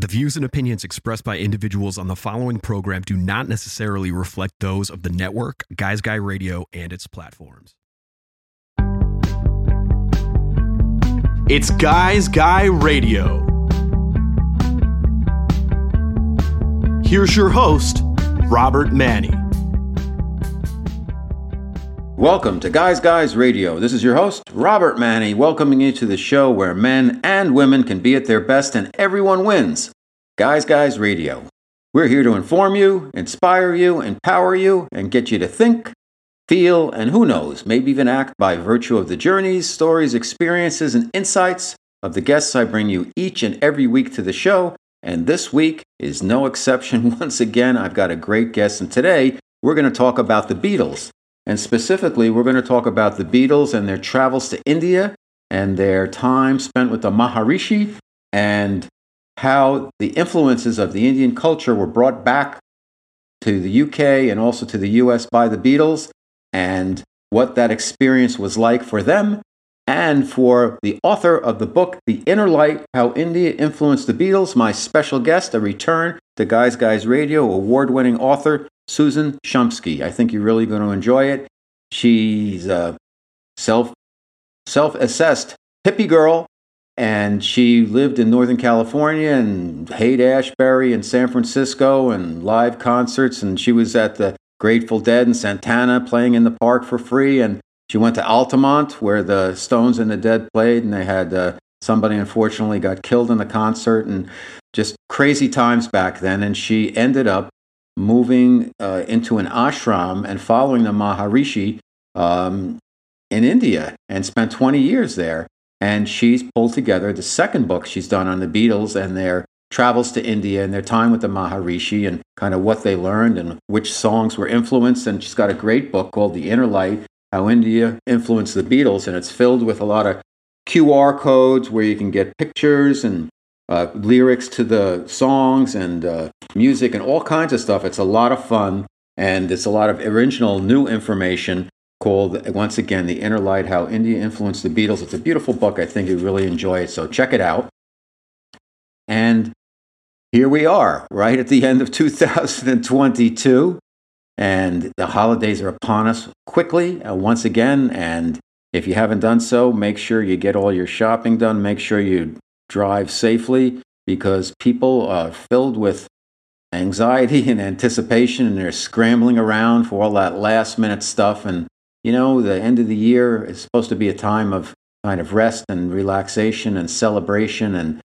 The views and opinions expressed by individuals on the following program do not necessarily reflect those of the network, Guys Guy Radio, and its platforms. It's Guys Guy Radio. Here's your host, Robert Manni. Welcome to Guys Guys Radio. This is your host, Robert Manni, welcoming you to the show where men and women can be at their best and everyone wins. Guys Guys Radio. We're here to inform you, inspire you, empower you, and get you to think, feel, and who knows, maybe even act by virtue of the journeys, stories, experiences, and insights of the guests I bring you each and every week to the show. And this week is no exception. Once again, I've got a great guest, and today we're going to talk about the Beatles. And specifically, we're going to talk about the Beatles and their travels to India and their time spent with the Maharishi and how the influences of the Indian culture were brought back to the UK and also to the US by the Beatles and what that experience was like for them and for the author of the book The Inner Light How India Influenced the Beatles, my special guest, a return to Guys Guys Radio, award winning author Susan Shumsky. I think you're really going to enjoy it. She's a self self assessed hippie girl, and she lived in Northern California and Haight Ashbury and San Francisco and live concerts. And she was at the Grateful Dead and Santana playing in the park for free. And she went to Altamont where the Stones and the Dead played, and they had uh, somebody unfortunately got killed in the concert and just crazy times back then. And she ended up moving uh, into an ashram and following the Maharishi um, in India and spent 20 years there. And she's pulled together the second book she's done on the Beatles and their travels to India and their time with the Maharishi and kind of what they learned and which songs were influenced. And she's got a great book called The Inner Light How India Influenced the Beatles. And it's filled with a lot of QR codes where you can get pictures and uh, lyrics to the songs and uh, music and all kinds of stuff. It's a lot of fun and it's a lot of original new information called, once again, The Inner Light How India Influenced the Beatles. It's a beautiful book. I think you'd really enjoy it. So check it out. And here we are, right at the end of 2022. And the holidays are upon us quickly, uh, once again. And if you haven't done so, make sure you get all your shopping done. Make sure you drive safely because people are filled with anxiety and anticipation and they're scrambling around for all that last minute stuff. And, you know, the end of the year is supposed to be a time of kind of rest and relaxation and celebration and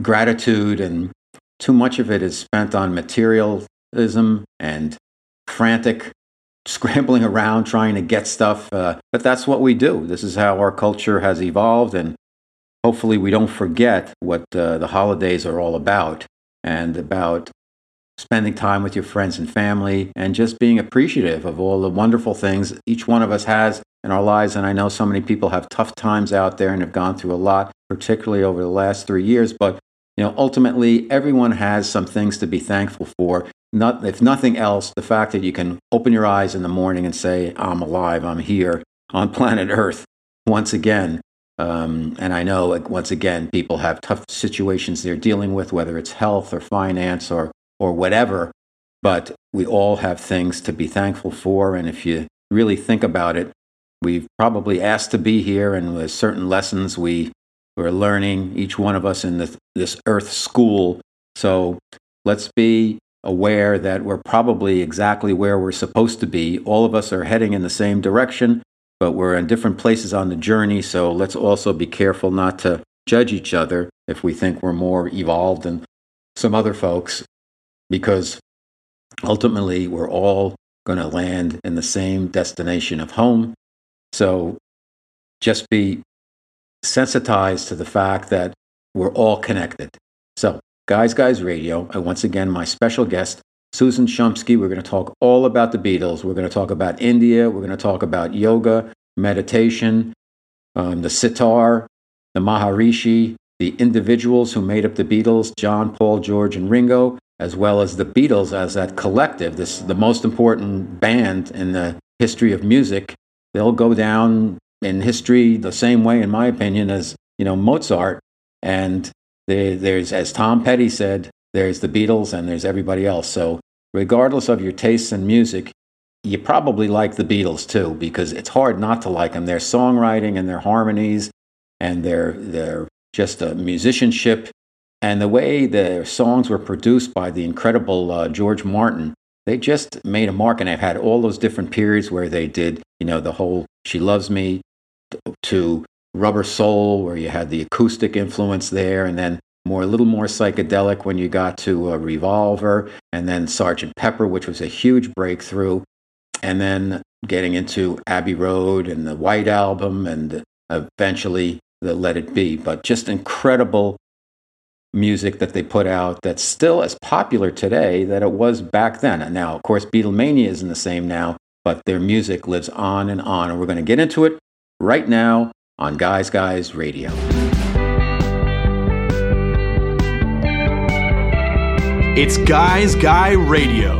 gratitude. And too much of it is spent on materialism and frantic scrambling around trying to get stuff. Uh, but that's what we do. This is how our culture has evolved. And hopefully we don't forget what uh, the holidays are all about and about spending time with your friends and family and just being appreciative of all the wonderful things each one of us has in our lives. And I know so many people have tough times out there and have gone through a lot, particularly over the last three years. But you know, ultimately, everyone has some things to be thankful for. Not, if nothing else, the fact that you can open your eyes in the morning and say, "I'm alive. I'm here on planet Earth once again." Um, and I know, like, once again, people have tough situations they're dealing with, whether it's health or finance or, or whatever. But we all have things to be thankful for. And if you really think about it, we've probably asked to be here, and there's certain lessons we, we're learning, each one of us in this, this earth school. So let's be aware that we're probably exactly where we're supposed to be. All of us are heading in the same direction but we're in different places on the journey. So let's also be careful not to judge each other if we think we're more evolved than some other folks, because ultimately we're all going to land in the same destination of home. So just be sensitized to the fact that we're all connected. So, Guys Guys Radio, and once again, my special guest, Susan Shumsky. We're going to talk all about the Beatles. We're going to talk about India. We're going to talk about yoga, meditation, um, the sitar, the Maharishi, the individuals who made up the Beatles, John, Paul, George, and Ringo, as well as the Beatles as that collective. This is the most important band in the history of music. They'll go down in history the same way, in my opinion, as you know Mozart. And there, there's, as Tom Petty said, there's the Beatles and there's everybody else. So, regardless of your tastes in music, you probably like the Beatles too, because it's hard not to like them. Their songwriting and their harmonies and their, their just a musicianship and the way their songs were produced by the incredible uh, George Martin. They just made a mark, and they've had all those different periods where they did, you know, the whole "She Loves Me" to Rubber Soul, where you had the acoustic influence there, and then more a little more psychedelic when you got to uh, Revolver, and then Sergeant Pepper, which was a huge breakthrough, and then getting into Abbey Road and the White Album, and eventually the Let It Be. But just incredible music that they put out that's still as popular today that it was back then. And now, of course, Beatlemania isn't the same now, but their music lives on and on. And we're going to get into it right now on Guys Guys Radio. It's Guys Guy Radio.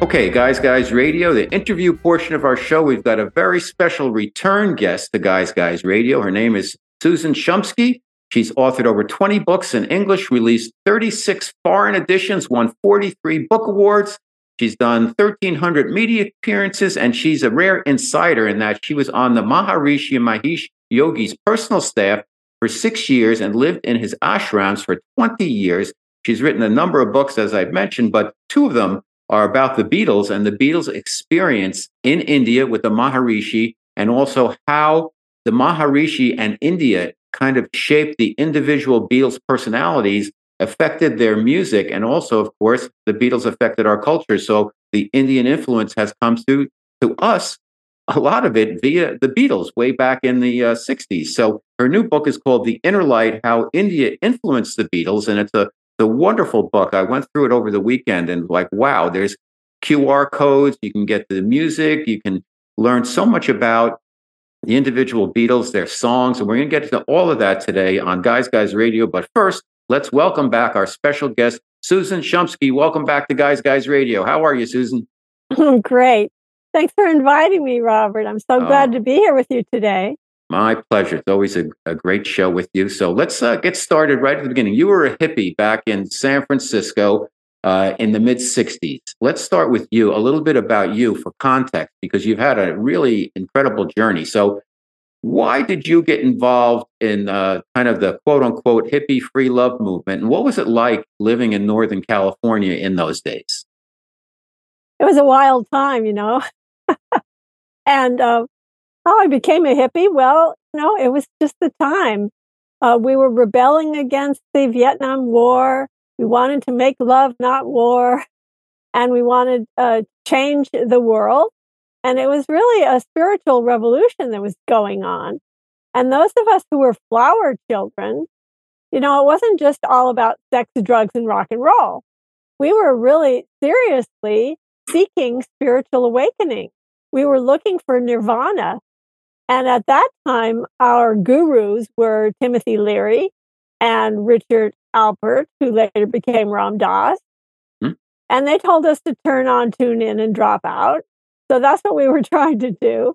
Okay, Guys Guys Radio, the interview portion of our show, we've got a very special return guest to Guys Guys Radio. Her name is Susan Shumsky. She's authored over 20 books in English, released 36 foreign editions, won 43 book awards. She's done 1,300 media appearances, and she's a rare insider in that she was on the Maharishi Mahesh Yogi's personal staff for six years and lived in his ashrams for 20 years. She's written a number of books, as I've mentioned, but two of them are about the Beatles and the Beatles' experience in India with the Maharishi, and also how the Maharishi and India kind of shaped the individual Beatles' personalities, affected their music, and also, of course, the Beatles affected our culture. So the Indian influence has come to, to us a lot of it via the Beatles way back in the uh, 60s. So her new book is called The Inner Light How India Influenced the Beatles. And it's a, a wonderful book. I went through it over the weekend and, like, wow, there's QR codes. You can get the music. You can learn so much about the individual Beatles, their songs. And we're going to get to all of that today on Guys Guys Radio. But first, let's welcome back our special guest, Susan Shumsky. Welcome back to Guys Guys Radio. How are you, Susan? Great. Thanks for inviting me, Robert. I'm so oh. glad oh. to be here with you today. My pleasure. It's always a, a great show with you. So let's uh, get started right at the beginning. You were a hippie back in San Francisco uh, in the mid 60s. Let's start with you, a little bit about you for context, because you've had a really incredible journey. So, why did you get involved in uh, kind of the quote unquote hippie free love movement? And what was it like living in Northern California in those days? It was a wild time, you know. and uh, how I became a hippie, well, know, it was just the time. Uh, we were rebelling against the Vietnam War. We wanted to make love, not war. And we wanted to uh, change the world. And it was really a spiritual revolution that was going on. And those of us who were flower children, you know, it wasn't just all about sex, drugs, and rock and roll. We were really seriously seeking spiritual awakening we were looking for nirvana. And at that time, our gurus were Timothy Leary and Richard Alpert, who later became Ram Dass. Hmm. And they told us to turn on, tune in, and drop out. So that's what we were trying to do.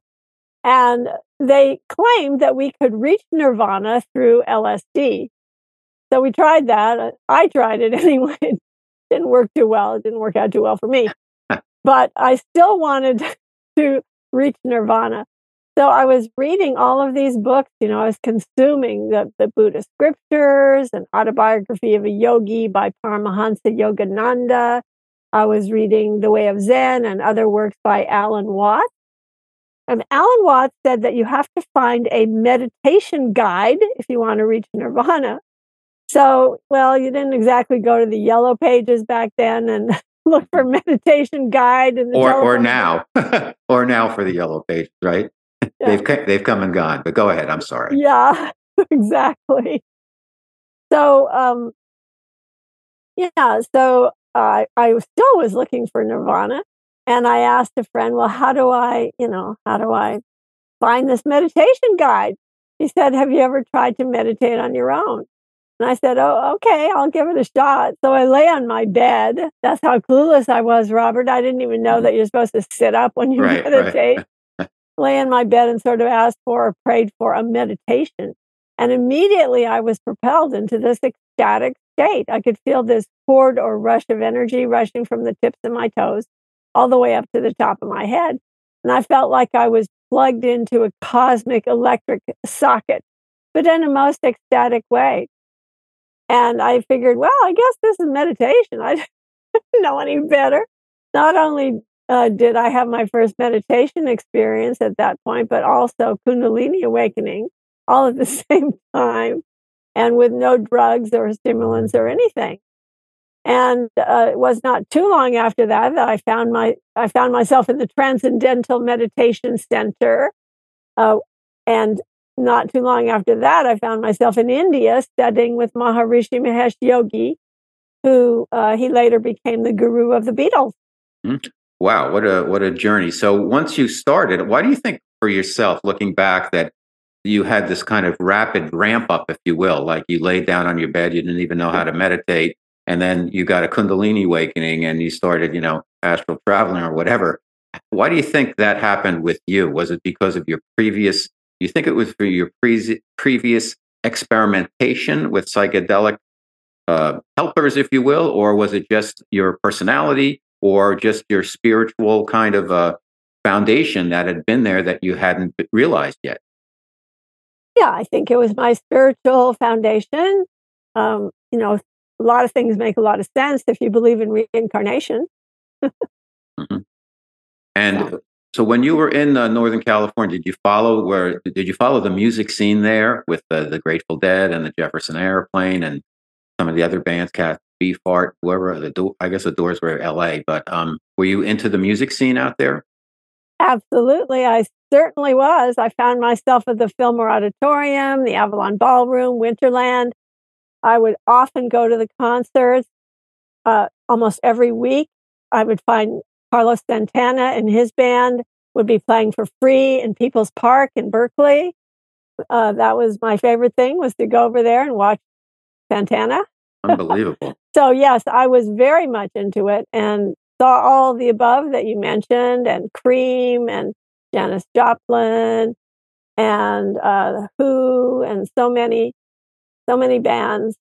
And they claimed that we could reach nirvana through LSD. So we tried that. I tried it anyway. It didn't work too well. It didn't work out too well for me. but I still wanted to reach nirvana. So I was reading all of these books, you know, I was consuming the, the Buddhist scriptures and autobiography of a yogi by Paramahansa Yogananda. I was reading The Way of Zen and other works by Alan Watts. And Alan Watts said that you have to find a meditation guide if you want to reach nirvana. So, well, you didn't exactly go to the yellow pages back then and look for meditation guide and or or now or now for the yellow pages, right? Yeah. they've they've come and gone. But go ahead. I'm sorry. Yeah, exactly. So, um, yeah. So I I still was looking for nirvana, and I asked a friend, "Well, how do I, you know, how do I find this meditation guide?" He said, "Have you ever tried to meditate on your own?" And I said, Oh, okay, I'll give it a shot. So I lay on my bed. That's how clueless I was, Robert. I didn't even know mm-hmm. that you're supposed to sit up when you right, meditate. Right. Lay in my bed and sort of asked for or prayed for a meditation. And immediately I was propelled into this ecstatic state. I could feel this cord or rush of energy rushing from the tips of my toes all the way up to the top of my head. And I felt like I was plugged into a cosmic electric socket, but in a most ecstatic way. And I figured, well, I guess this is meditation. I didn't know any better. Not only uh, did I have my first meditation experience at that point, but also Kundalini awakening all at the same time and with no drugs or stimulants or anything. And uh, it was not too long after that that I found my I found myself in the Transcendental Meditation Center, uh, and not too long after that, I found myself in India studying with Maharishi Mahesh Yogi, who uh, he later became the guru of the Beatles. Mm-hmm. Wow, what a what a journey! So once you started, why do you think for yourself, looking back, that you had this kind of rapid ramp up, if you will, like you laid down on your bed, you didn't even know how to meditate, and then you got a Kundalini awakening, and you started, you know, astral traveling or whatever. Why do you think that happened with you? Was it because of your previous you think it was for your pre- previous experimentation with psychedelic uh, helpers, if you will, or was it just your personality or just your spiritual kind of uh, foundation that had been there that you hadn't realized yet? Yeah, I think it was my spiritual foundation. Um, you know, a lot of things make a lot of sense if you believe in reincarnation. mm-hmm. And yeah. So when you were in uh, Northern California, did you follow where did you follow the music scene there with uh, the Grateful Dead and the Jefferson Airplane and some of the other bands, Cat Beefheart, whoever the do- I guess the Doors were L.A. But um, were you into the music scene out there? Absolutely, I certainly was. I found myself at the Fillmore Auditorium, the Avalon Ballroom, Winterland. I would often go to the concerts uh, almost every week. I would find Carlos Santana and his band would be playing for free in People's Park in Berkeley. Uh, that was my favorite thing was to go over there and watch Santana. Unbelievable. so yes, I was very much into it and saw all the above that you mentioned, and Cream and Janis Joplin and uh, Who and so many, so many bands.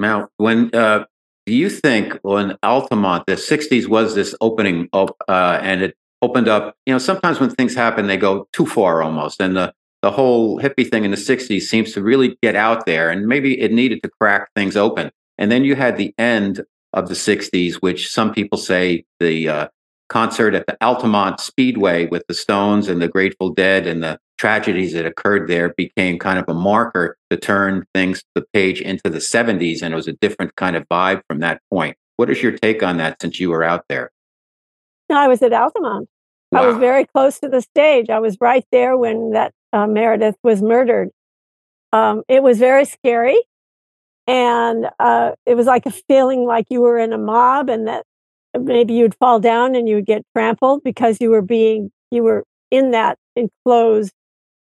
Now, when uh, do you think when Altamont, the 60s was this opening up uh, and it opened up, you know, sometimes when things happen, they go too far almost. And the, the whole hippie thing in the 60s seems to really get out there and maybe it needed to crack things open. And then you had the end of the 60s, which some people say the uh, concert at the Altamont Speedway with the Stones and the Grateful Dead and the tragedies that occurred there became kind of a marker to turn things the page into the 70s and it was a different kind of vibe from that point. What is your take on that since you were out there? No i was at altamont. Wow. i was very close to the stage. I was right there when that uh, meredith was murdered. Um, it was very scary and uh, it was like a feeling like you were in a mob and that maybe you'd fall down and you would get trampled because you were being you were in that enclosed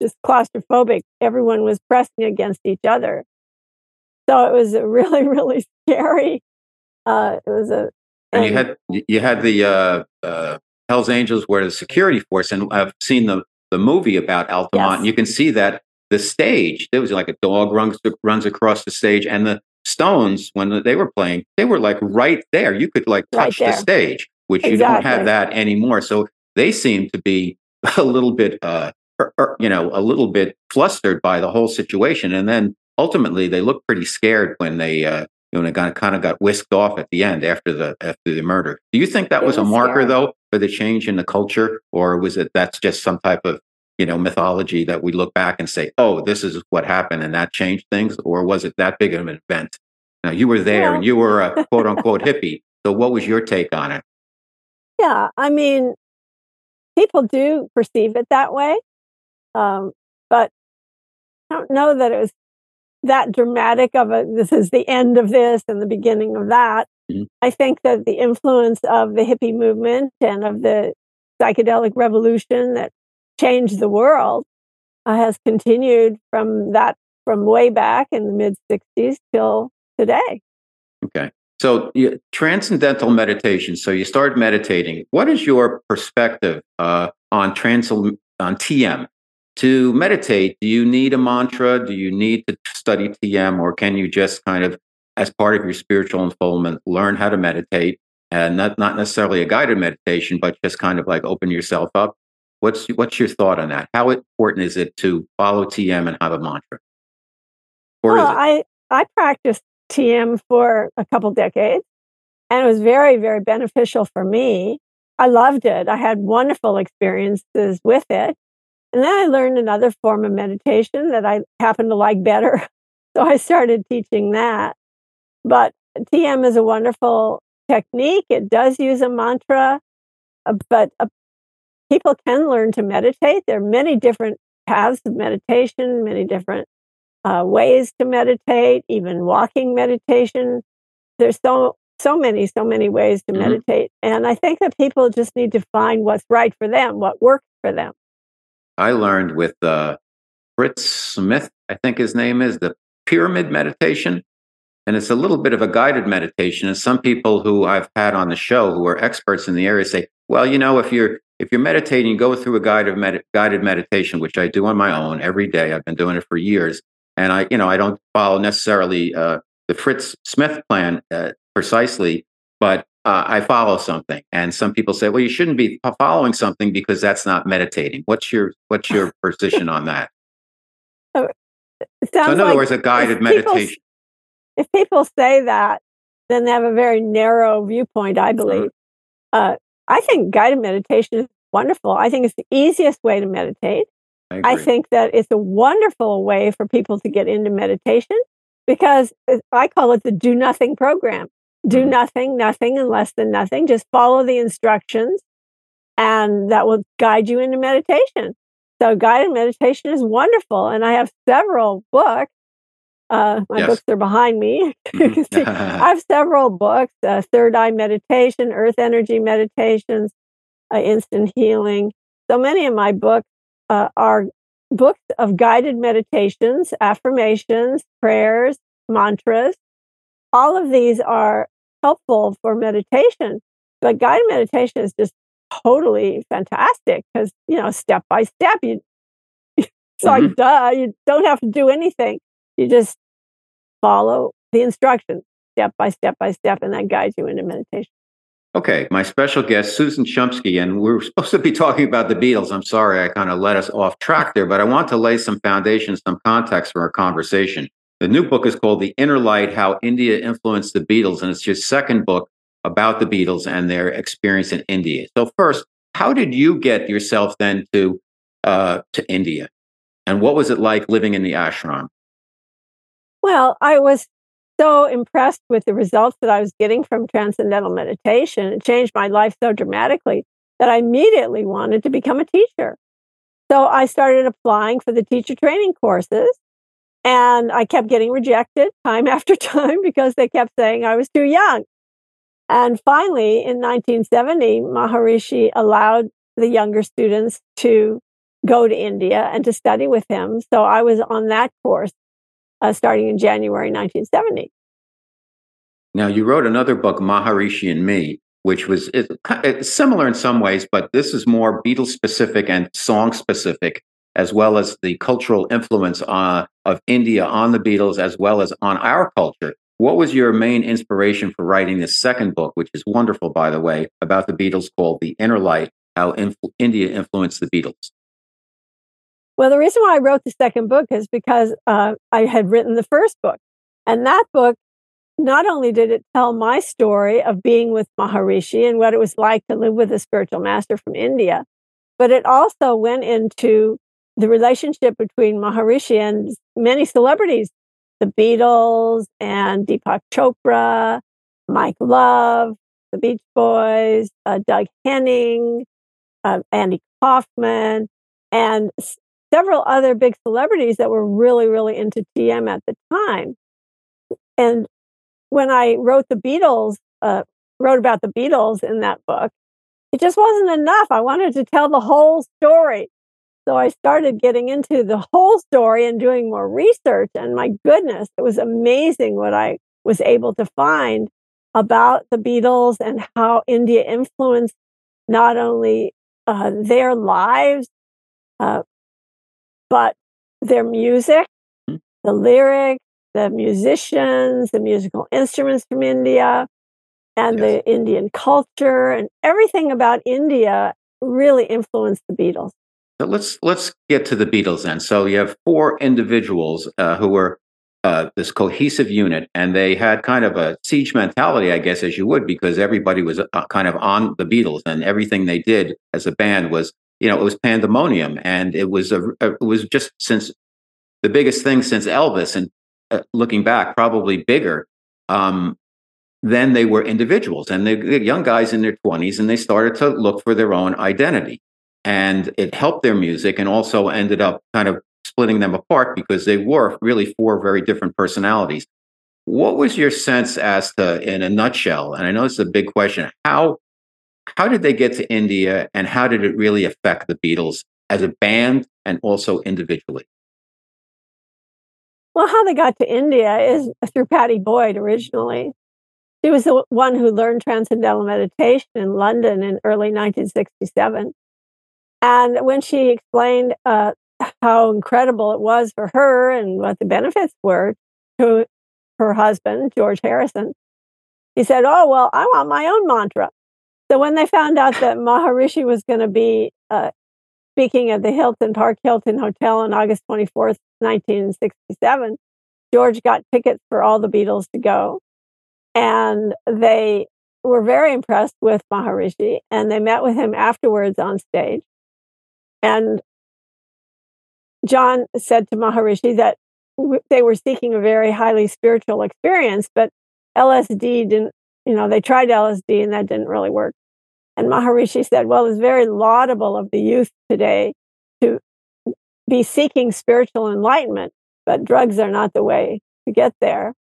just claustrophobic. Everyone was pressing against each other. So it was a really, really scary. Uh, it was a. And, and you had you had the uh, uh, Hell's Angels were the security force, and I've seen the the movie about Altamont. Yes. And you can see that the stage there was like a dog runs runs across the stage, and the Stones when they were playing, they were like right there. You could like touch right the stage, which exactly. you don't have that anymore. So they seem to be a little bit uh, you know, a little bit flustered by the whole situation. And then ultimately they looked pretty scared when they, uh, you know, got, kind of got whisked off at the end after the after the murder. Do you think that was, was, a marker though for the change in the culture, or was it that's just some type of you know mythology that we look back and say, oh, this is what happened and that changed things, or was it that big of an event? Now you were there yeah. and you were a quote unquote hippie. So what was your take on it? Yeah, I mean, people do perceive it that way. Um, but I don't know that it was that dramatic of a this is the end of this and the beginning of that. Mm-hmm. I think that the influence of the hippie movement and of the psychedelic revolution that changed the world uh, has continued from that from way back in the mid 60s till today. Okay. So, you, transcendental meditation. So, you start meditating. What is your perspective uh, on trans- on TM. To meditate, do you need a mantra? Do you need to study TM, or can you just kind of, as part of your spiritual unfoldment, learn how to meditate? And not not necessarily a guided meditation, but just kind of like open yourself up. What's what's your thought on that? How important is it to follow TM and have a mantra? Or well, I I practiced TM for a couple decades, and it was very very beneficial for me. I loved it. I had wonderful experiences with it. And then I learned another form of meditation that I happened to like better. So I started teaching that. But TM is a wonderful technique. It does use a mantra, uh, but people can learn to meditate. There are many different paths of meditation, many different uh, ways to meditate, even walking meditation. There's so so many, so many ways to mm-hmm. meditate. And I think that people just need to find what's right for them, what works for them. I learned with uh, Fritz Smith, I think his name is, the pyramid meditation. And it's a little bit of a guided meditation. And some people who I've had on the show who are experts in the area say, well, you know, if you're if you're meditating, go through a guided med- guided meditation, which I do on my own every day. I've been doing it for years, and I, you know, I don't follow necessarily uh, the Fritz Smith plan uh, precisely, but uh, I follow something. And some people say, well, you shouldn't be following something because that's not meditating. What's your what's your position on that? So, so in other like words, a guided meditation. If people say that, then they have a very narrow viewpoint, I believe. Uh, I think guided meditation is wonderful. I think it's the easiest way to meditate. I, I, think that it's a wonderful way for people to get into meditation because I call it the do nothing program. Do mm-hmm. nothing, nothing, and less than nothing. Just follow the instructions, and that will guide you into meditation. So, guided meditation is wonderful. And I have several books. Uh, my yes. books are behind me. Mm-hmm. I have several books uh, Third Eye Meditation, Earth Energy Meditations, uh, Instant Healing. So many of my books uh, are books of guided meditations, affirmations, prayers, mantras. All of these are helpful for meditation, but guided meditation is just totally fantastic because, you know, step by step, you, it's mm-hmm. like, duh, you don't have to do anything. You just follow the instructions step by step by step, and that guides you into meditation. Okay, my special guest, Susan Shumsky, and we are supposed to be talking about the Beatles. I'm sorry I kind of let us off track there, but I want to lay some foundation, some context for our conversation. The new book is called The Inner Light How India Influenced the Beatles, and it's your second book about the Beatles and their experience in India. So, first, how did you get yourself then to, uh, to India? And what was it like living in the ashram? Well, I was so impressed with the results that I was getting from transcendental meditation. It changed my life so dramatically that I immediately wanted to become a teacher. So I started applying for the teacher training courses and I kept getting rejected time after time because they kept saying I was too young. And finally, in 1970, Maharishi allowed the younger students to go to India and to study with him. So I was on that course uh, starting in January 1970. Now, you wrote another book, Maharishi and Me, which was similar in some ways, but this is more Beatles specific and song specific, as well as the cultural influence uh, of India on the Beatles, as well as on our culture. What was your main inspiration for writing this second book, which is wonderful, by the way, about the Beatles called The Inner Light How Inf- India Influenced the Beatles? Well, the reason why I wrote the second book is because uh, I had written the first book. And that book, not only did it tell my story of being with Maharishi and what it was like to live with a spiritual master from India, but it also went into the relationship between Maharishi and many celebrities, the Beatles and Deepak Chopra, Mike Love, the Beach Boys, uh, Doug Henning, uh, Andy Kaufman, and several other big celebrities that were really, really into TM at the time. And when I wrote the Beatles, uh, wrote about the Beatles in that book, it just wasn't enough. I wanted to tell the whole story. So I started getting into the whole story and doing more research. And my goodness, it was amazing what I was able to find about the Beatles and how India influenced not only uh, their lives, Uh, but their music, mm-hmm. the lyrics, the musicians, the musical instruments from India, and yes. the Indian culture, and everything about India really influenced the Beatles. So let's let's get to the Beatles then. So you have four individuals uh, who were uh, this cohesive unit, and they had kind of a siege mentality, I guess, as you would, because everybody was uh, kind of on the Beatles, and everything they did as a band was, you know, it was pandemonium, and it was a, it was just since the biggest thing since Elvis, and uh, looking back, probably bigger. Um, then they were individuals, and they young guys in their twenties, and they started to look for their own identity, and it helped their music, and also ended up kind of splitting them apart because they were really four very different personalities. What was your sense as to, in a nutshell, and I know it's a big question, how how did they get to India and how did it really affect the Beatles as a band and also individually? Well, how they got to India is through Pattie Boyd originally. She was the one who learned transcendental meditation in London in early 1967. And when she explained uh, how incredible it was for her and what the benefits were to her husband, George Harrison, he said, Oh, well, I want my own mantra. So when they found out that Maharishi was going to be uh, speaking at the Hilton Park Hilton Hotel on August 24th, 1967, George got tickets for all the Beatles to go. And they were very impressed with Maharishi and they met with him afterwards on stage. And John said to Maharishi that w- they were seeking a very highly spiritual experience, but LSD didn't, you know, they tried LSD and that didn't really work. And Maharishi said, well, it's very laudable of the youth today to be seeking spiritual enlightenment, but drugs are not the way to get there.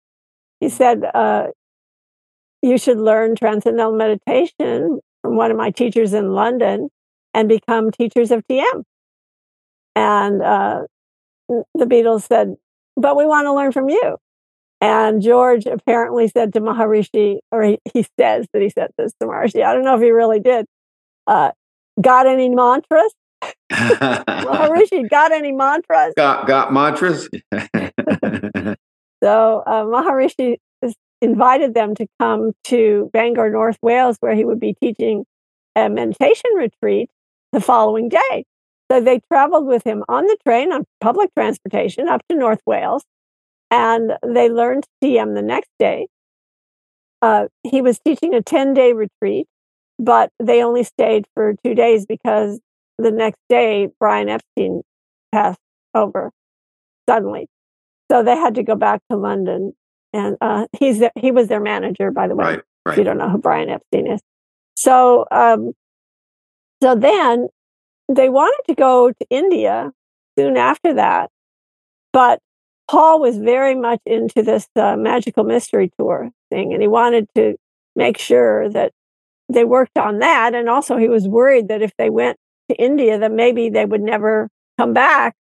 He said, uh, you should learn transcendental meditation from one of my teachers in London and become teachers of TM. And uh, the Beatles said, but we want to learn from you. And George apparently said to Maharishi, or he, he says that he said this to Maharishi. I don't know if he really did. Uh, got any mantras? Maharishi, got any mantras? Got got mantras. so uh, Maharishi invited them to come to Bangor, North Wales, where he would be teaching a meditation retreat the following day. So they traveled with him on the train on public transportation up to North Wales, and they learned TM the next day. Uh, he was teaching a 10 day retreat, but they only stayed for two days because the next day Brian Epstein passed over suddenly. So they had to go back to London. And uh, he's the, he was their manager, by the way. Right, right. You don't know who Brian Epstein is. So um, so then they wanted to go to India soon after that, but Paul was very much into this uh, magical mystery tour thing, and he wanted to make sure that they worked on that. And also, he was worried that if they went to India, that maybe they would never come back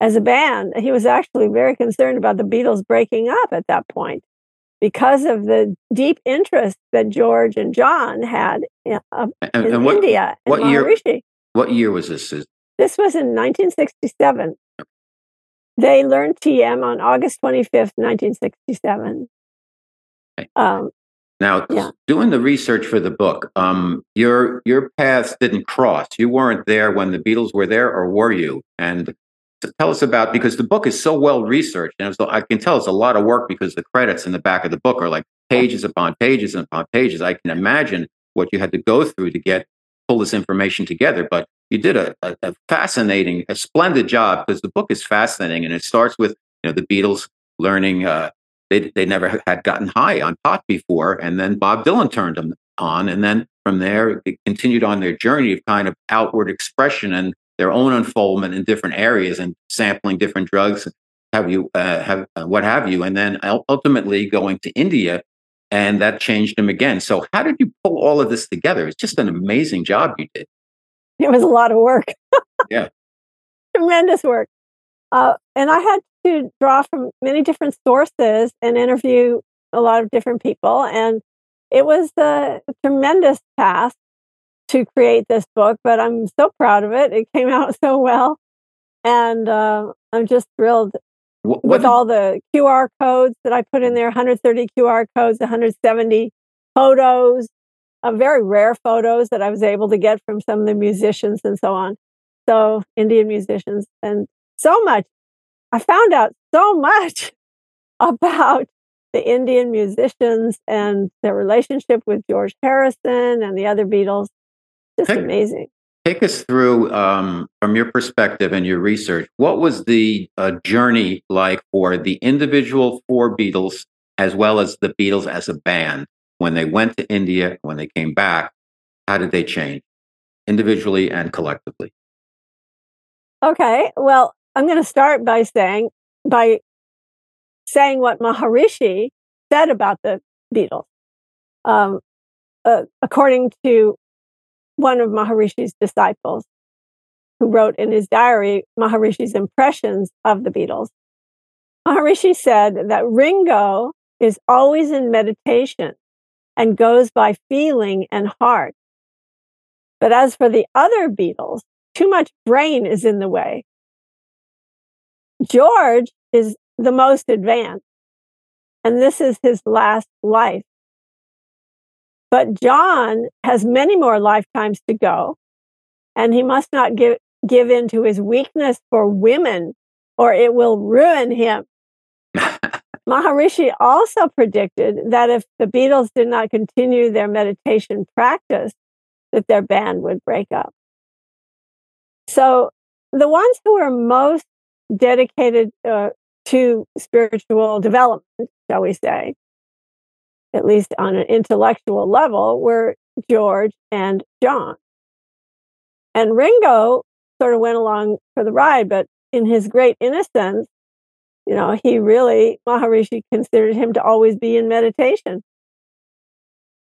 as a band. He was actually very concerned about the Beatles breaking up at that point because of the deep interest that George and John had in, uh, and, in and what, India. what year? What year was this? This was in 1967. They learned TM on August 25th, 1967. Okay. Um, now, yeah. doing the research for the book, um, your your paths didn't cross. You weren't there when the Beatles were there, or were you? And tell us about because the book is so well researched, and so I can tell it's a lot of work because the credits in the back of the book are like pages upon pages and upon pages. I can imagine what you had to go through to get pull this information together. But you did a, a, a fascinating, a splendid job because the book is fascinating, and it starts with you know the Beatles learning uh, they they never had gotten high on pot before, and then Bob Dylan turned them on, and then from there it continued on their journey of kind of outward expression and their own unfoldment in different areas and sampling different drugs, have you uh, have uh, what have you, and then ultimately going to India and that changed him again. So, how did you pull all of this together? It's just an amazing job you did. It was a lot of work. yeah, tremendous work. Uh, and I had to draw from many different sources and interview a lot of different people, and it was a tremendous task to create this book. But I'm so proud of it; it came out so well. and uh, I'm just thrilled What, with what all the QR codes that I put in there 130 QR codes, 170 photos, uh, very rare photos that I was able to get from some of the musicians and so on. So, Indian musicians, and so much. I found out so much about the Indian musicians and their relationship with George Harrison and the other Beatles. Just Hey. amazing. Take us through, um, from your perspective and your research, what was the uh, journey like for the individual four Beatles as well as the Beatles as a band when they went to India, when they came back? How did they change individually and collectively? Okay. Well, I'm going to start by saying by saying what Maharishi said about the Beatles. Um, uh, according to one of Maharishi's disciples, who wrote in his diary Maharishi's impressions of the Beatles, Maharishi said that Ringo is always in meditation and goes by feeling and heart. But as for the other Beatles, too much brain is in the way. George is the most advanced, and this is his last life. But John has many more lifetimes to go, and he must not give, give in to his weakness for women, or it will ruin him. Maharishi also predicted that if the Beatles did not continue their meditation practice, that their band would break up. So the ones who were most dedicated uh, to spiritual development, shall we say, at least on an intellectual level, were George and John. And Ringo sort of went along for the ride, but in his great innocence, you know, he really, Maharishi considered him to always be in meditation.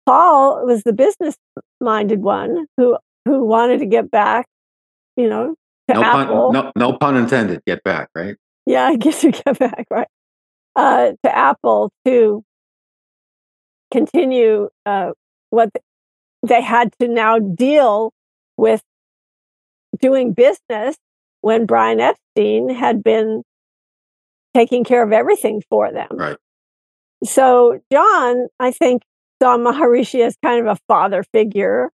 Paul was the business minded one who, who wanted to get back, you know, to No Apple. pun, no, no pun intended. Get back, right? Yeah, I guess we get back, right? Uh, to Apple to continue uh, what they had to now deal with doing business when Brian Epstein had been taking care of everything for them. Right. So John, I think, saw Maharishi as kind of a father figure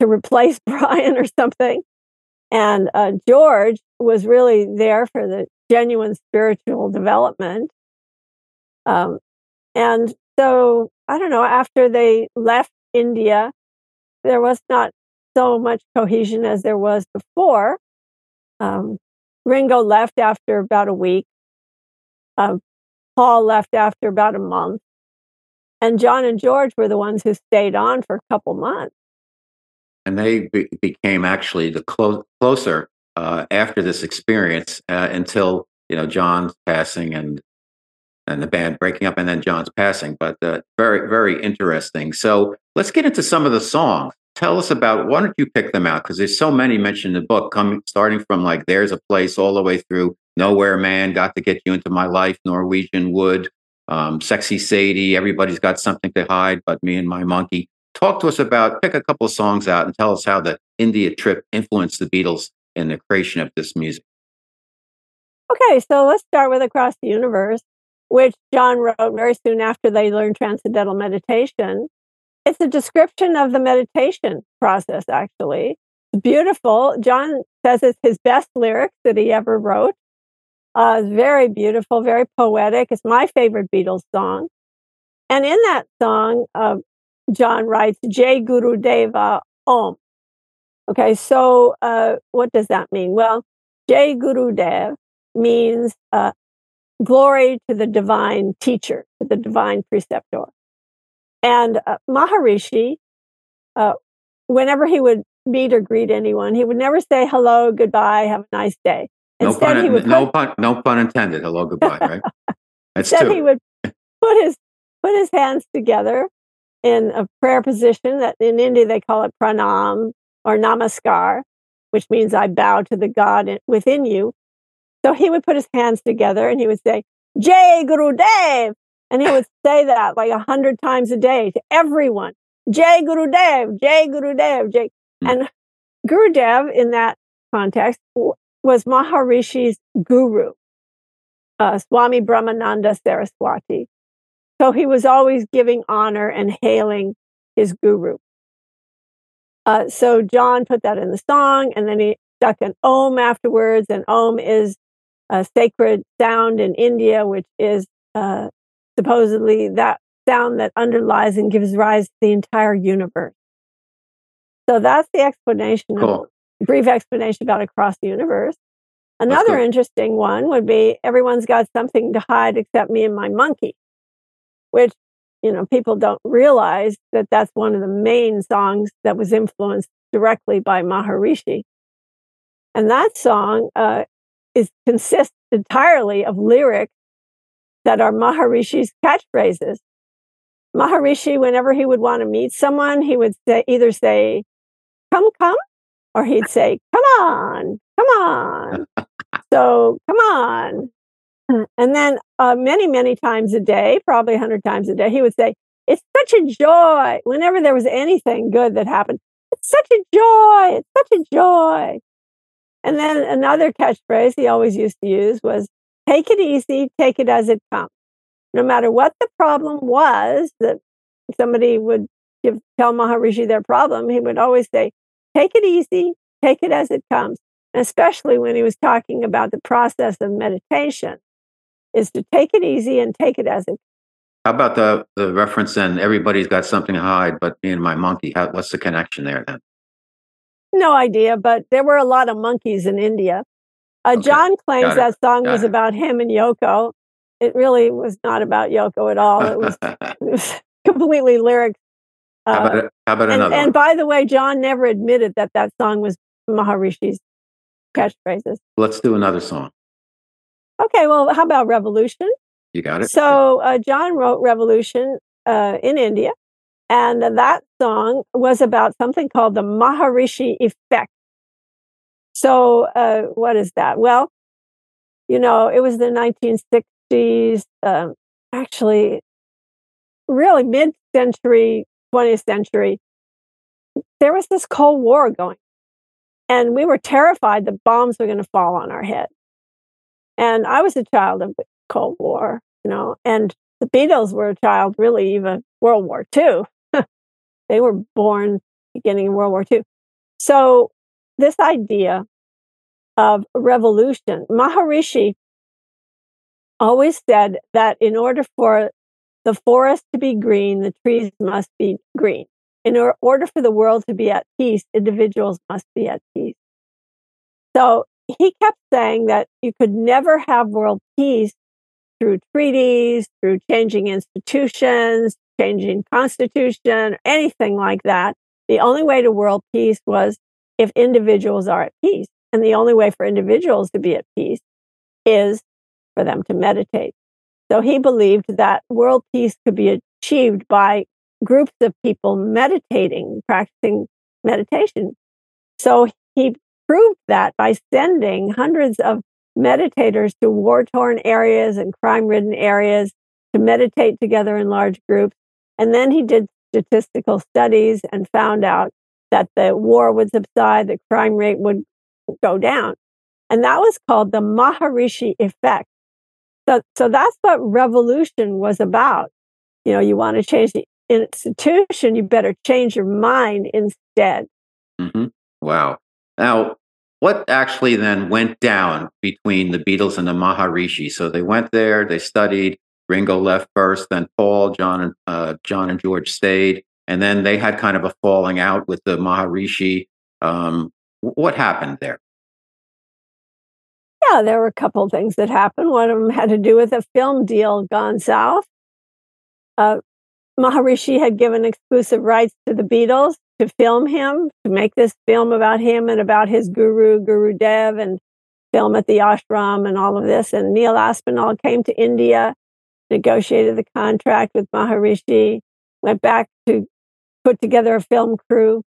to replace Brian or something. And uh, George was really there for the genuine spiritual development. Um, and so, I don't know, after they left India, there was not so much cohesion as there was before. Um, Ringo left after about a week. Uh, Paul left after about a month. And John and George were the ones who stayed on for a couple months. And they be- became actually the clo- closer uh, after this experience uh, until you know John's passing and and the band breaking up, and then John's passing. But uh, very very interesting. So let's get into some of the songs. Tell us about. Why don't you pick them out? Because there's so many mentioned in the book, coming starting from like "There's a Place" all the way through "Nowhere Man," "Got to Get You Into My Life," "Norwegian Wood," um, "Sexy Sadie," "Everybody's Got Something to Hide But Me and My Monkey." Talk to us about. Pick a couple of songs out and tell us how the India trip influenced the Beatles in the creation of this music. Okay, so let's start with Across the Universe, which John wrote very soon after they learned Transcendental Meditation. It's a description of the meditation process, actually. It's beautiful. John says it's his best lyrics that he ever wrote. Uh, it's very beautiful, very poetic. It's my favorite Beatles song. And in that song, uh, John writes, Jai Guru Deva Om. Okay, so uh, what does that mean? Well, Jai Guru Dev means uh, glory to the divine teacher, to the divine preceptor. And uh, Maharishi, uh, whenever he would meet or greet anyone, he would never say hello, goodbye, have a nice day. No Instead, he pun, would no put, pun, no pun intended. Hello, goodbye. Right? That's instead he would put his put his hands together in a prayer position that in India they call it pranam or namaskar, which means I bow to the God within you. So he would put his hands together and he would say, Jai Guru Dev. And he would say that like a hundred times a day to everyone. Jai Guru Dev, Jai Guru Dev, Jai. Hmm. And Guru Dev in that context was Maharishi's guru, uh, Swami Brahmananda Saraswati. So he was always giving honor and hailing his guru. Uh, so John put that in the song, and then he stuck an om afterwards. And om is a sacred sound in India, which is uh, supposedly that sound that underlies and gives rise to the entire universe. So that's the explanation, cool. Brief explanation about across the universe. Another interesting one would be everyone's got something to hide except me and my monkey, which you know people don't realize that that's one of the main songs that was influenced directly by Maharishi. And that song uh, is consists entirely of lyrics that are Maharishi's catchphrases. Maharishi, whenever he would want to meet someone, he would say, either say, come, come, or he'd say, come on, come on. so come on. And then uh, many, many times a day, probably a hundred times a day, he would say, it's such a joy. Whenever there was anything good that happened, it's such a joy. It's such a joy. And then another catchphrase he always used to use was, take it easy, take it as it comes. No matter what the problem was that somebody would give, tell Maharishi their problem, he would always say, take it easy, take it as it comes. And especially when he was talking about the process of meditation, is to take it easy and take it as it how about the, the reference then? Everybody's got something to hide, but me and my monkey. How, what's the connection there then? No idea, but there were a lot of monkeys in India. Uh, okay. John claims that song Got was it. about him and Yoko. It really was not about Yoko at all. It was, it was completely lyric. Uh, how about, how about and, another? And by the way, John never admitted that that song was Maharishi's catchphrases. Let's do another song. Okay, well, how about Revolution? You got it. So uh, John wrote Revolution uh, in India, and that song was about something called the Maharishi effect. So, uh, what is that? Well, you know, it was the 1960s, um, actually, really mid century, 20th century. There was this Cold War going, and we were terrified that bombs were going to fall on our head. And I was a child of the Cold War, you know, and the Beatles were a child, really, even World War II. they were born beginning in World War II. So this idea of revolution, Maharishi always said that in order for the forest to be green, the trees must be green. In order for the world to be at peace, individuals must be at peace. So he kept saying that you could never have world peace through treaties, through changing institutions, changing constitution, anything like that. The only way to world peace was if individuals are at peace. And the only way for individuals to be at peace is for them to meditate. So he believed that world peace could be achieved by groups of people meditating, practicing meditation. So he proved that by sending hundreds of meditators to war torn areas and crime ridden areas to meditate together in large groups. And then he did statistical studies and found out that the war would subside, the crime rate would go down. And that was called the Maharishi effect. So, so that's what revolution was about. You know, you want to change the institution, you better change your mind instead. Mm-hmm. Wow. Now, what actually then went down between the Beatles and the Maharishi? So they went there, they studied. Ringo left first, then Paul, John, and uh, John and George stayed, and then they had kind of a falling out with the Maharishi. Um, what happened there? Yeah, there were a couple things that happened. One of them had to do with a film deal gone south. Uh, Maharishi had given exclusive rights to the Beatles to film him, to make this film about him and about his guru, Guru Dev, and film at the ashram and all of this. And Neil Aspinall came to India, negotiated the contract with Maharishi, went back to put together a film crew.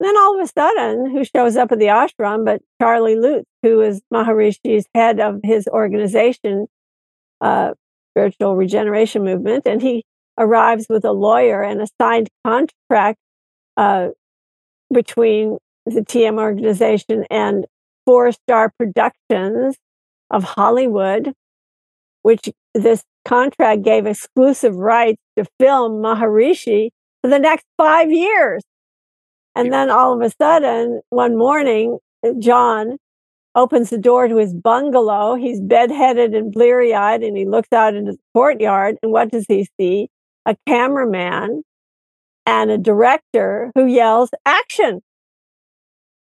Then all of a sudden, who shows up at the ashram but Charlie Lutes, who is Maharishi's head of his organization, uh, Spiritual Regeneration Movement, and he arrives with a lawyer and a signed contract uh, between the TM organization and Four Star Productions of Hollywood, which this contract gave exclusive rights to film Maharishi for the next five years. And then all of a sudden, one morning, John opens the door to his bungalow. He's bedheaded and bleary eyed, and he looks out into the courtyard. And what does he see? A cameraman and a director who yells, Action!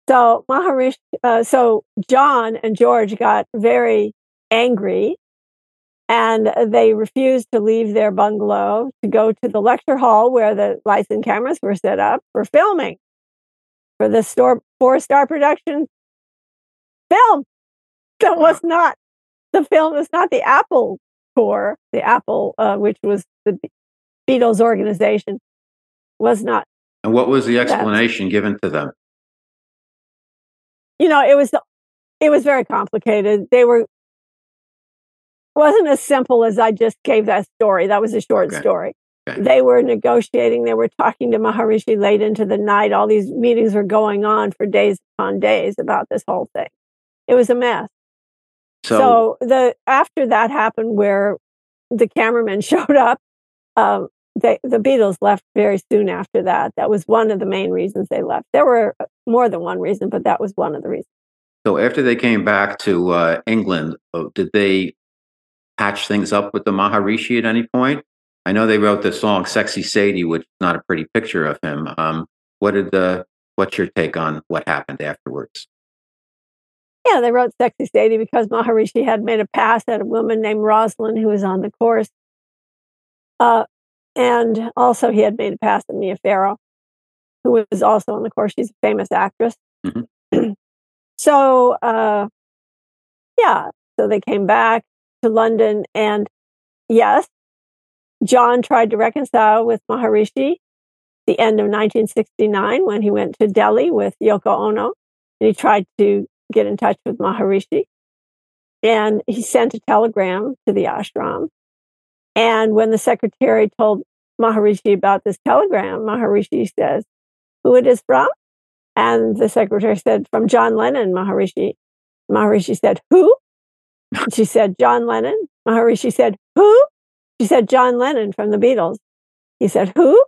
So Maharishi, uh, so John and George got very angry and they refused to leave their bungalow to go to the lecture hall where the lights and cameras were set up for filming for the store four star production film that was not the film was not the apple corps the apple uh, which was the beatles organization was not and what was the explanation that. given to them you know it was it was very complicated they were wasn't as simple as I just gave that story. That was a short okay. story. Okay. They were negotiating, they were talking to Maharishi late into the night. All these meetings were going on for days upon days about this whole thing. It was a mess. So, so the after that happened where the cameraman showed up, um, they, the Beatles left very soon after that. That was one of the main reasons they left. There were uh, more than one reason, but that was one of the reasons. So after they came back to uh, England, uh, did they patch things up with the Maharishi at any point? I know they wrote the song "Sexy Sadie," which is not a pretty picture of him. Um, what did the What's your take on what happened afterwards? Yeah, they wrote "Sexy Sadie" because Maharishi had made a pass at a woman named Rosalind who was on the course, uh, and also he had made a pass at Mia Farrow, who was also on the course. She's a famous actress. Mm-hmm. so, uh, yeah, so they came back to London. And yes, John tried to reconcile with Maharishi the end of 1969 when he went to Delhi with Yoko Ono. And he tried to get in touch with Maharishi. And he sent a telegram to the ashram. And when the secretary told Maharishi about this telegram, Maharishi says, Who it is from? And the secretary said, From John Lennon, Maharishi. Maharishi said, Who? She said, John Lennon. Maharishi said, Who? She said, John Lennon from the Beatles. He said, Who?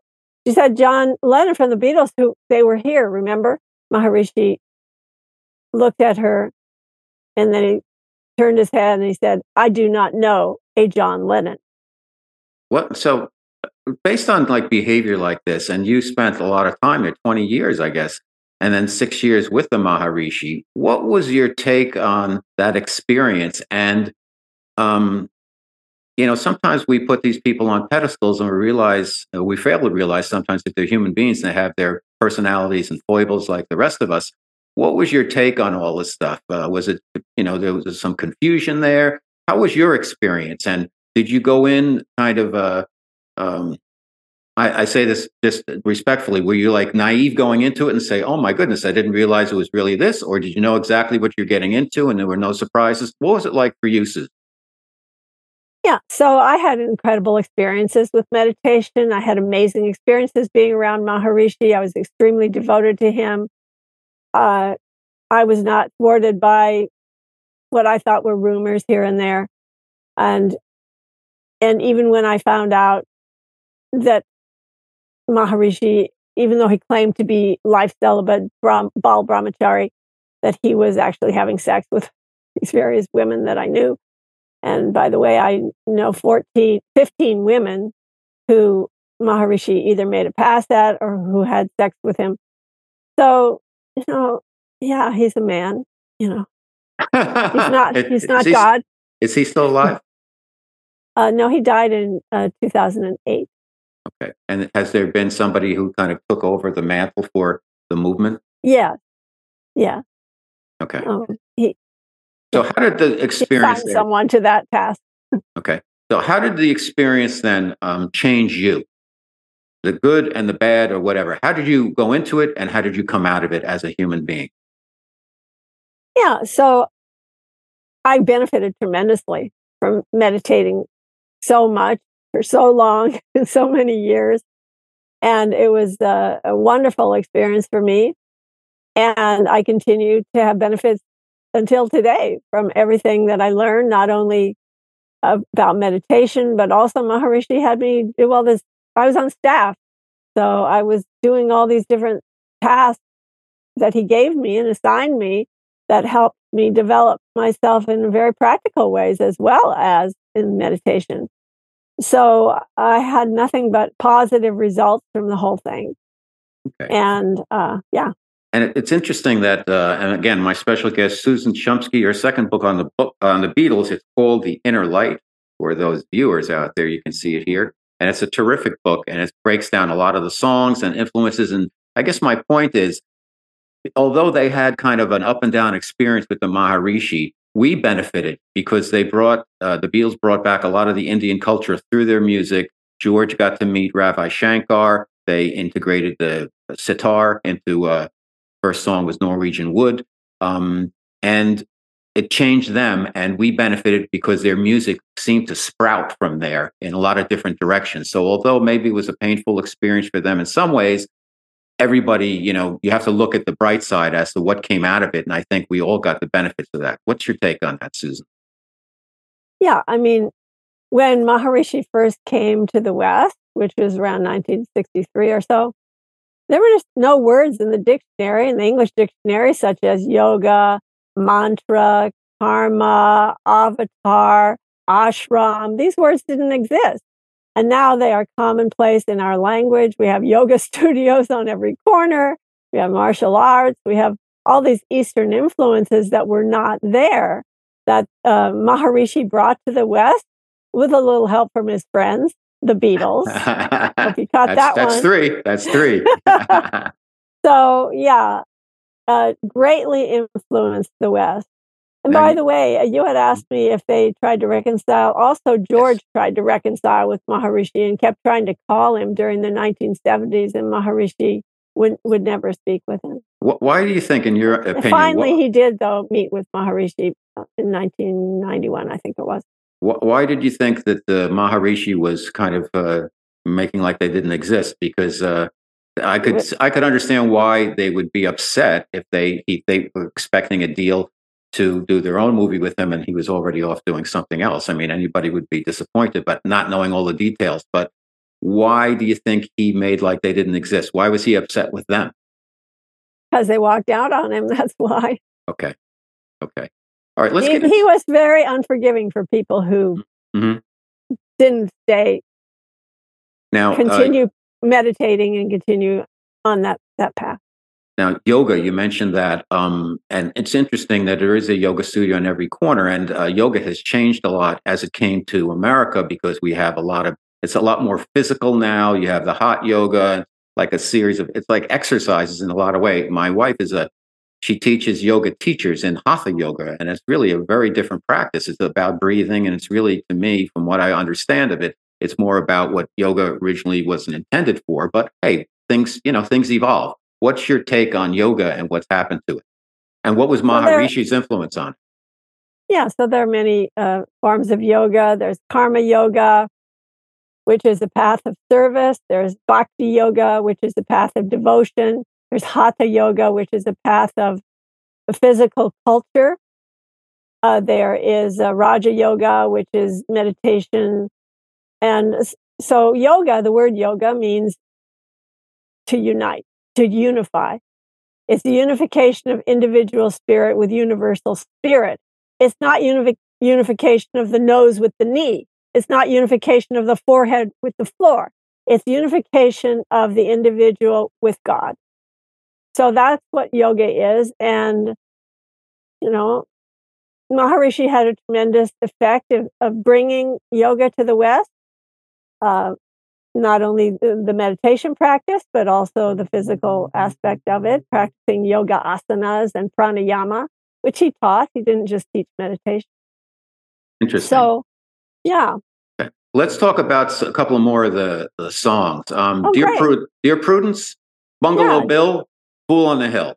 She said, John Lennon from the Beatles, who they were here, remember? Maharishi looked at her and then he turned his head and he said, I do not know a John Lennon. What? So, based on like behavior like this, and you spent a lot of time there, 20 years, I guess, and then six years with the Maharishi. What was your take on that experience? And, um, you know, sometimes we put these people on pedestals and we realize, uh, we fail to realize sometimes that they're human beings and they have their personalities and foibles like the rest of us. What was your take on all this stuff? Uh, was it, you know, there was some confusion there? How was your experience? And did you go in kind of, uh, um, I, I, say this just respectfully. Were you like naive going into it and say, "Oh my goodness, I didn't realize it was really this," or did you know exactly what you're getting into and there were no surprises? What was it like for you? Yeah, so I had incredible experiences with meditation. I had amazing experiences being around Maharishi. I was extremely devoted to him. Uh, I was not thwarted by what I thought were rumors here and there, and and even when I found out that Maharishi, even though he claimed to be life celibate, Brahm, Bal Brahmachari, that he was actually having sex with these various women that I knew. And by the way, I know 14, 15 women who Maharishi either made a pass at or who had sex with him. So, you know, yeah, he's a man, you know. he's not he's not is God. Is he still alive? Uh, no, he died in uh, 2008. Okay. And has there been somebody who kind of took over the mantle for the movement? Yeah. Yeah. Okay. Um, he, so how did the experience someone to that task? okay. So how did the experience then um, change you? The good and the bad or whatever. How did you go into it and how did you come out of it as a human being? Yeah. So I benefited tremendously from meditating so much for so long, and so many years. And it was a, a wonderful experience for me. And I continue to have benefits until today from everything that I learned, not only about meditation, but also Maharishi had me do all this. I was on staff. So I was doing all these different tasks that he gave me and assigned me that helped me develop myself in very practical ways as well as in meditation. So I had nothing but positive results from the whole thing. Okay. And uh, yeah. And it's interesting that, uh, and again, my special guest Susan Shumsky, her second book on the book on the Beatles, it's called The Inner Light. For those viewers out there, you can see it here, and it's a terrific book, and it breaks down a lot of the songs and influences. And I guess my point is, although they had kind of an up and down experience with the Maharishi, we benefited because they brought uh, the Beatles brought back a lot of the Indian culture through their music. George got to meet Ravi Shankar. They integrated the sitar into uh, first song was Norwegian Wood, um, and it changed them, and we benefited because their music seemed to sprout from there in a lot of different directions. So although maybe it was a painful experience for them in some ways, everybody, you know, you have to look at the bright side as to what came out of it. And I think we all got the benefits of that. What's your take on that, Susan? Yeah, I mean, when Maharishi first came to the West, which was around 1963 or so, there were just no words in the dictionary, in the English dictionary, such as yoga, mantra, karma, avatar, ashram. These words didn't exist. And now they are commonplace in our language. We have yoga studios on every corner. We have martial arts. We have all these Eastern influences that were not there that uh, Maharishi brought to the West with a little help from his friends, the Beatles. You caught that's, that that's one. three. That's three. so, yeah, uh, greatly influenced the West. And by the way, uh, you had asked me if they tried to reconcile. Also, George yes. tried to reconcile with Maharishi and kept trying to call him during the 1970s, and Maharishi would, would never speak with him. Why do you think, in your opinion? Finally, what, he did, though, meet with Maharishi uh, in 1991, I think it was. Why did you think that the Maharishi was kind of uh, making like they didn't exist? Because uh, I could I could understand why they would be upset if they if they were expecting a deal to do their own movie with him and he was already off doing something else. I mean, anybody would be disappointed, but not knowing all the details. But why do you think he made like they didn't exist? Why was he upset with them? Because they walked out on him. That's why. Okay. Okay. All right. Let's he, get. He was very unforgiving for people who mm-hmm. didn't stay. Now uh, continue uh, meditating and continue on that that path. Now, yoga, you mentioned that, um, and it's interesting that there is a yoga studio in every corner, and uh, yoga has changed a lot as it came to America because we have a lot of it's a lot more physical now. You have the hot yoga, like a series of it's like exercises in a lot of way. My wife is a she teaches yoga teachers in hatha yoga, and it's really a very different practice. It's about breathing, and it's really, to me, from what I understand of it, it's more about what yoga originally wasn't intended for. But hey, things you know things evolve. What's your take on yoga and what's happened to it? And what was Maharishi's well, influence on it? Yeah, so there are many uh, forms of yoga. There's karma yoga, which is a path of service. There's bhakti yoga, which is a path of devotion. There's hatha yoga, which is a path of physical culture. Uh, there is uh, Raja Yoga, which is meditation. And so, yoga, the word yoga means to unite to unify. It's the unification of individual spirit with universal spirit. It's not unifi- unification of the nose with the knee. It's not unification of the forehead with the floor. It's unification of the individual with God. So that's what yoga is. And, you know, Maharishi had a tremendous effect of, of bringing yoga to the West. Uh, not only the, the meditation practice, but also the physical aspect of it, practicing yoga asanas and pranayama, which he taught. He didn't just teach meditation. Interesting. So, yeah. Okay. Let's talk about a couple more of the, the songs. Um, oh, Dear, Dear Prudence, Bungalow yeah. Bill, Fool on the Hill.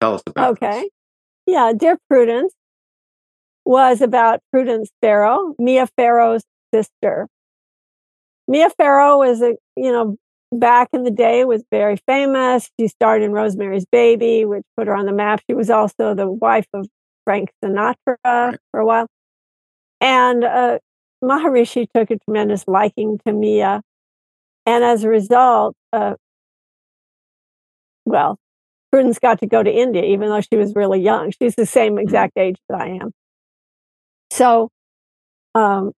Tell us about Okay. This. Yeah, Dear Prudence was about Prudence Farrow, Mia Farrow's sister. Mia Farrow was a, you know, back in the day was very famous. She starred in Rosemary's Baby, which put her on the map. She was also the wife of Frank Sinatra right. for a while. And uh, Maharishi took a tremendous liking to Mia. And as a result, uh, well, Prudence got to go to India, even though she was really young. She's the same mm-hmm. exact age that I am. So um,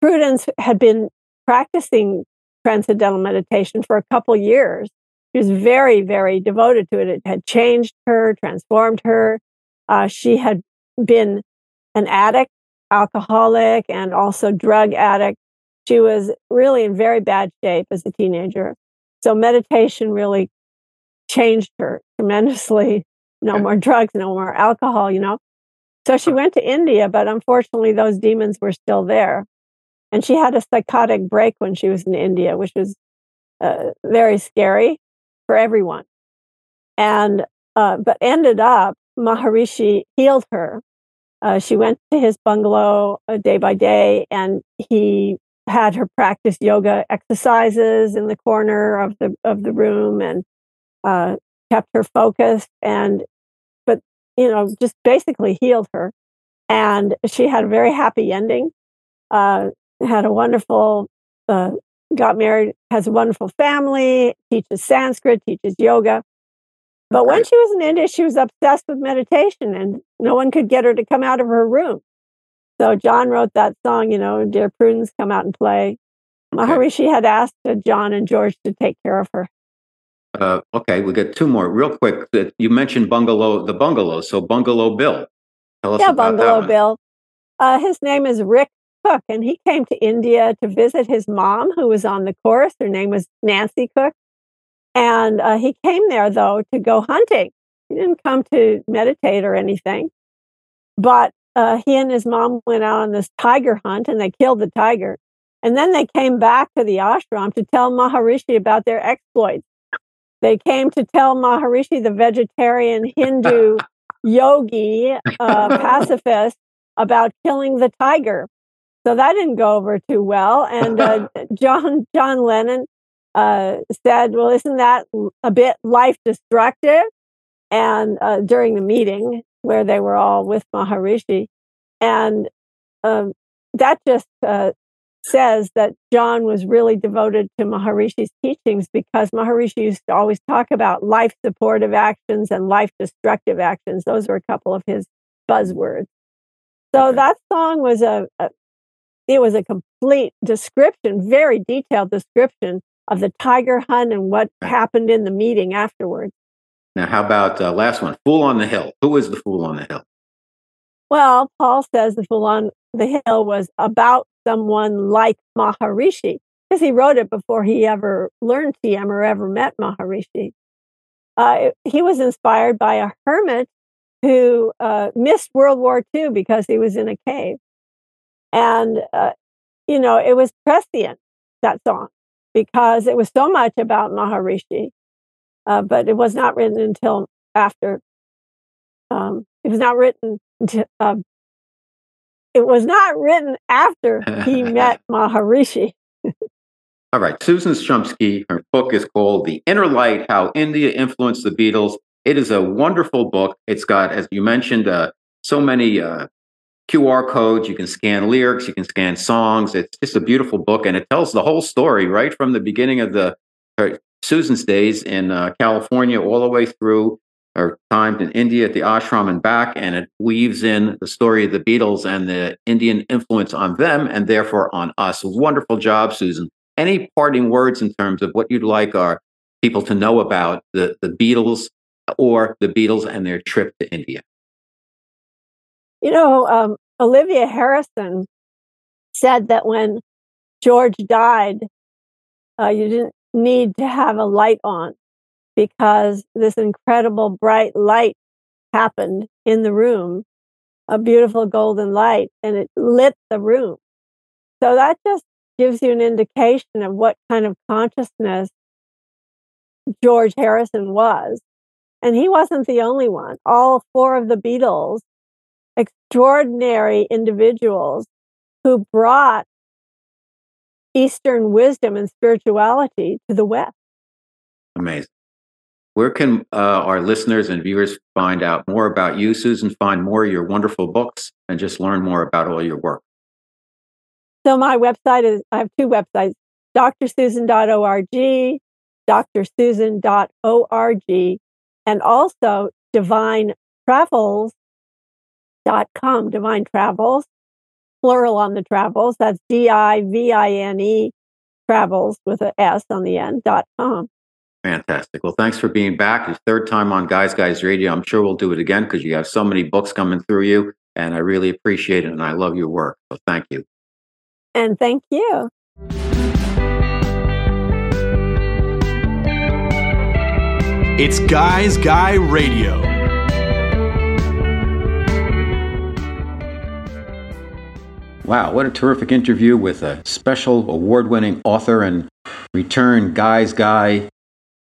Prudence had been practicing transcendental meditation for a couple years. She was very, very devoted to it. It had changed her, transformed her. Uh, she had been an addict, alcoholic, and also drug addict. She was really in very bad shape as a teenager. So meditation really changed her tremendously. No more drugs, no more alcohol, you know. So she went to India, but unfortunately, those demons were still there. And she had a psychotic break when she was in India, which was uh, very scary for everyone. And, uh, but ended up, Maharishi healed her. Uh, she went to his bungalow uh, day by day, and he had her practice yoga exercises in the corner of the of the room, and uh, kept her focused and but you know just basically healed her. And she had a very happy ending uh, had a wonderful uh, got married has a wonderful family teaches sanskrit teaches yoga. But when she was in india she was obsessed with meditation and no one could get her to come out of her room. So john wrote that song you know dear prudence come out and play. Okay. maharishi had asked john and george to take care of her uh, okay, we got two more real quick. That you mentioned bungalow, the bungalow. So bungalow Bill, tell us yeah, about bungalow Bill. Uh, his name is Rick Cooke, and he came to India to visit his mom, who was on the course. Her name was Nancy Cooke, and uh, he came there though to go hunting. He didn't come to meditate or anything, but uh, he and his mom went out on this tiger hunt, and they killed the tiger. And then they came back to the ashram to tell Maharishi about their exploits. They came to tell Maharishi, the vegetarian Hindu yogi, uh, pacifist, about killing the tiger. So that didn't go over too well. And uh, John John Lennon uh, said, "Well, isn't that a bit life destructive?" And uh, during the meeting where they were all with Maharishi, and um, that just uh, says that John was really devoted to Maharishi's teachings because Maharishi used to always talk about life supportive actions and life destructive actions. Those were a couple of his buzzwords. So that song was a, a it was a complete description, very detailed description of the tiger hunt and what happened in the meeting afterwards. Now, how about uh, last one? Fool on the Hill. Who is the fool on the hill? Well, Paul says the fool on the hill was about someone like Maharishi, because he wrote it before he ever learned TM or ever met Maharishi. Uh, he was inspired by a hermit who uh, missed World War II because he was in a cave. And, uh, you know, it was prescient, that song, because it was so much about Maharishi, uh, but it was not written until after. Um, it was not written until, uh, it was not written after he met Maharishi. All right. Susan Shumsky, her book is called The Inner Light How India Influenced the Beatles. It is a wonderful book. It's got, as you mentioned, uh, so many uh, QR codes. You can scan lyrics, you can scan songs. It's just a beautiful book, and it tells the whole story right from the beginning of the Susan's days in uh, California all the way through or timed in India at the ashram and back, and it weaves in the story of the Beatles and the Indian influence on them and therefore on us. Wonderful job, Susan. Any parting words in terms of what you'd like our people to know about the, the Beatles or the Beatles and their trip to India? You know, um, Olivia Harrison said that when George died, uh, you didn't need to have a light on because this incredible bright light happened in the room, a beautiful golden light, and it lit the room. So that just gives you an indication of what kind of consciousness George Harrison was. And he wasn't the only one. All four of the Beatles, extraordinary individuals who brought Eastern wisdom and spirituality to the West. Amazing. Where can uh, our listeners and viewers find out more about you, Susan, find more of your wonderful books, and just learn more about all your work? So my website is, I have two websites, drsusan.org, drsusan.org, and also divinetravels.com, divine travels, plural on the travels. That's D I V I N E travels with an S on the end, dot com. Fantastic. Well, thanks for being back. Your third time on Guys Guys Radio. I'm sure we'll do it again because you have so many books coming through you, and I really appreciate it and I love your work. So thank you. And thank you. It's Guys Guy Radio. Wow, what a terrific interview with a special award winning author and return Guys Guy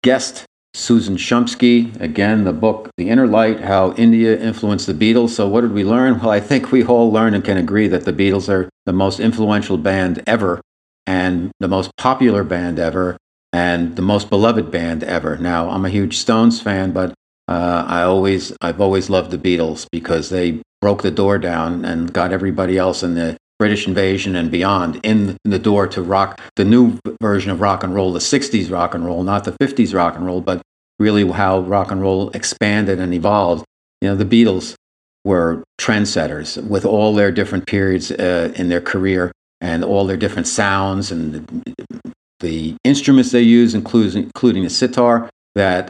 guest, Susan Shumsky. Again, the book, The Inner Light How India Influenced the Beatles. So, what did we learn? Well, I think we all learned and can agree that the Beatles are the most influential band ever and the most popular band ever and the most beloved band ever. Now, I'm a huge Stones fan, but uh, I always, I've always loved the Beatles because they broke the door down and got everybody else in the British invasion and beyond in the door to rock the new version of rock and roll, the 60s rock and roll, not the 50s rock and roll, but really how rock and roll expanded and evolved. You know, the Beatles were trendsetters with all their different periods uh, in their career and all their different sounds and the instruments they use, including, including the sitar, that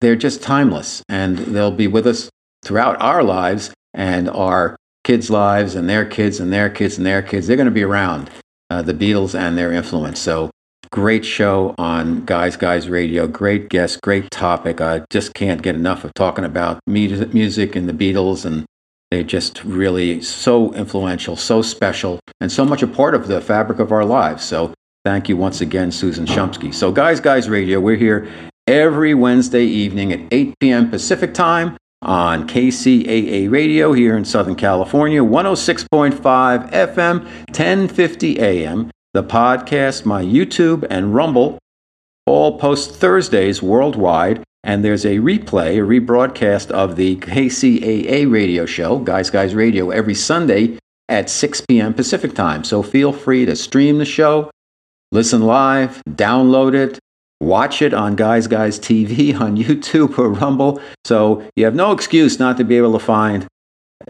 they're just timeless and they'll be with us throughout our lives and our kids' lives and their kids and their kids and their kids. They're going to be around, uh, the Beatles and their influence. So great show on Guys Guys Radio. Great guest, great topic. I just can't get enough of talking about music and the Beatles and they're just really so influential, so special, and so much a part of the fabric of our lives. So Thank you once again, Susan Shumsky. So, Guys Guys Radio, we're here every Wednesday evening at 8 p.m. Pacific Time on KCAA Radio here in Southern California, 106.5 FM, 1050 AM. The podcast, my YouTube, and Rumble all post Thursdays worldwide. And there's a replay, a rebroadcast of the KCAA radio show, Guys Guys Radio, every Sunday at 6 p.m. Pacific Time. So feel free to stream the show listen live, download it, watch it on Guys Guys TV on YouTube or Rumble. So you have no excuse not to be able to find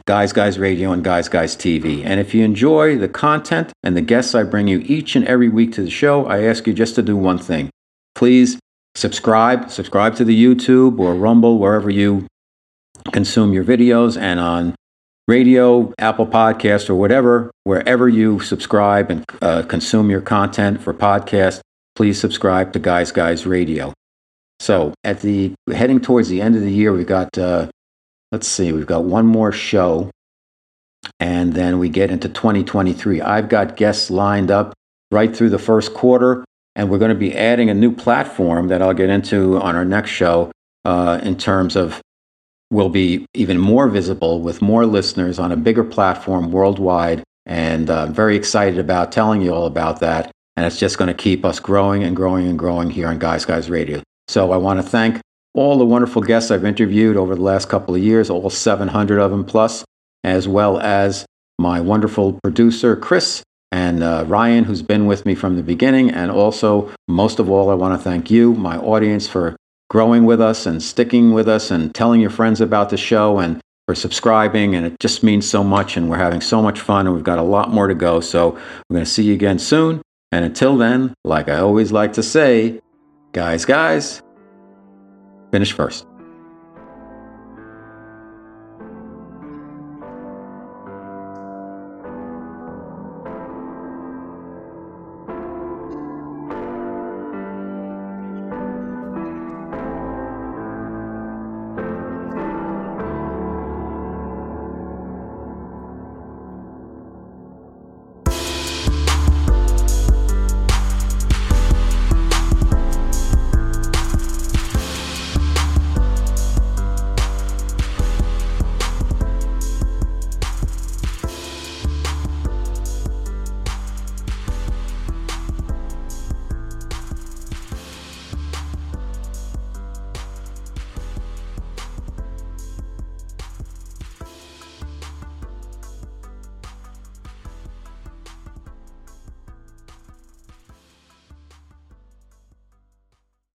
Guys Guys Radio and Guys Guys TV. And if you enjoy the content and the guests I bring you each and every week to the show, I ask you just to do one thing. Please subscribe, subscribe to the YouTube or Rumble, wherever you consume your videos, and on radio, Apple Podcast, or whatever, wherever you subscribe and uh, consume your content for podcast, please subscribe to Guys Guys Radio. So at the heading towards the end of the year, we've got uh, let's see, we've got one more show, and then we get into 2023. I've got guests lined up right through the first quarter, and we're going to be adding a new platform that I'll get into on our next show uh, in terms of will be even more visible with more listeners on a bigger platform worldwide. And uh, I'm very excited about telling you all about that. And it's just going to keep us growing and growing and growing here on Guys Guys Radio. So I want to thank all the wonderful guests I've interviewed over the last couple of years, all 700 of them plus, as well as my wonderful producer, Chris, and uh, Ryan, who's been with me from the beginning. And also, most of all, I want to thank you, my audience, for growing with us and sticking with us and telling your friends about the show and for subscribing. And it just means so much. And we're having so much fun. And we've got a lot more to go. So we're going to see you again soon. And until then, like I always like to say, guys, guys, finish first.